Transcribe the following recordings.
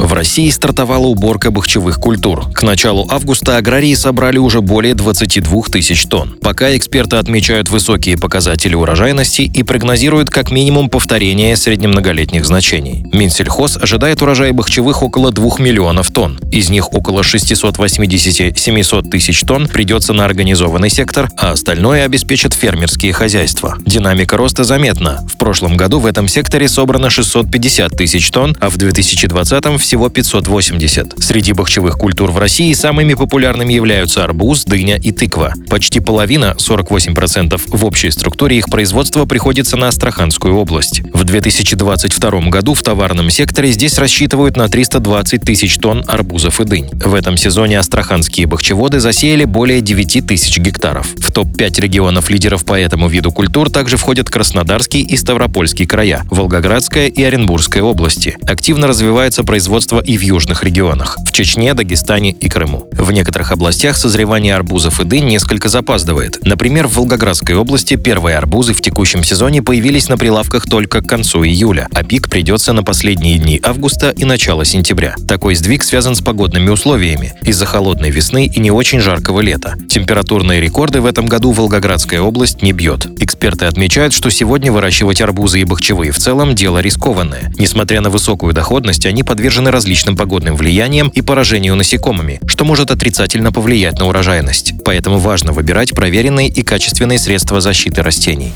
В России стартовала уборка бахчевых культур. К началу августа аграрии собрали уже более 22 тысяч тонн. Пока эксперты отмечают высокие показатели урожайности и прогнозируют как минимум повторение среднемноголетних значений. Минсельхоз ожидает урожая бахчевых около 2 миллионов тонн. Из них около 680-700 тысяч тонн придется на организованный сектор, а остальное обеспечат фермерские хозяйства. Динамика роста заметна. В прошлом году в этом секторе собрано 650 тысяч тонн, а в 2020 всего всего 580. Среди бахчевых культур в России самыми популярными являются арбуз, дыня и тыква. Почти половина, 48% в общей структуре их производства приходится на Астраханскую область. В 2022 году в товарном секторе здесь рассчитывают на 320 тысяч тонн арбузов и дынь. В этом сезоне астраханские бахчеводы засеяли более 9 тысяч гектаров. В топ-5 регионов лидеров по этому виду культур также входят Краснодарский и Ставропольский края, Волгоградская и Оренбургская области. Активно развивается производство производства и в южных регионах – в Чечне, Дагестане и Крыму. В некоторых областях созревание арбузов и дынь несколько запаздывает. Например, в Волгоградской области первые арбузы в текущем сезоне появились на прилавках только к концу июля, а пик придется на последние дни августа и начало сентября. Такой сдвиг связан с погодными условиями из-за холодной весны и не очень жаркого лета. Температурные рекорды в этом году Волгоградская область не бьет. Эксперты отмечают, что сегодня выращивать арбузы и бахчевые в целом дело рискованное. Несмотря на высокую доходность, они подвержены различным погодным влияниям и поражению насекомыми, что может отрицательно повлиять на урожайность. Поэтому важно выбирать проверенные и качественные средства защиты растений.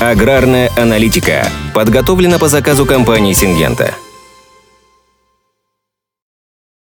Аграрная аналитика подготовлена по заказу компании «Сингента».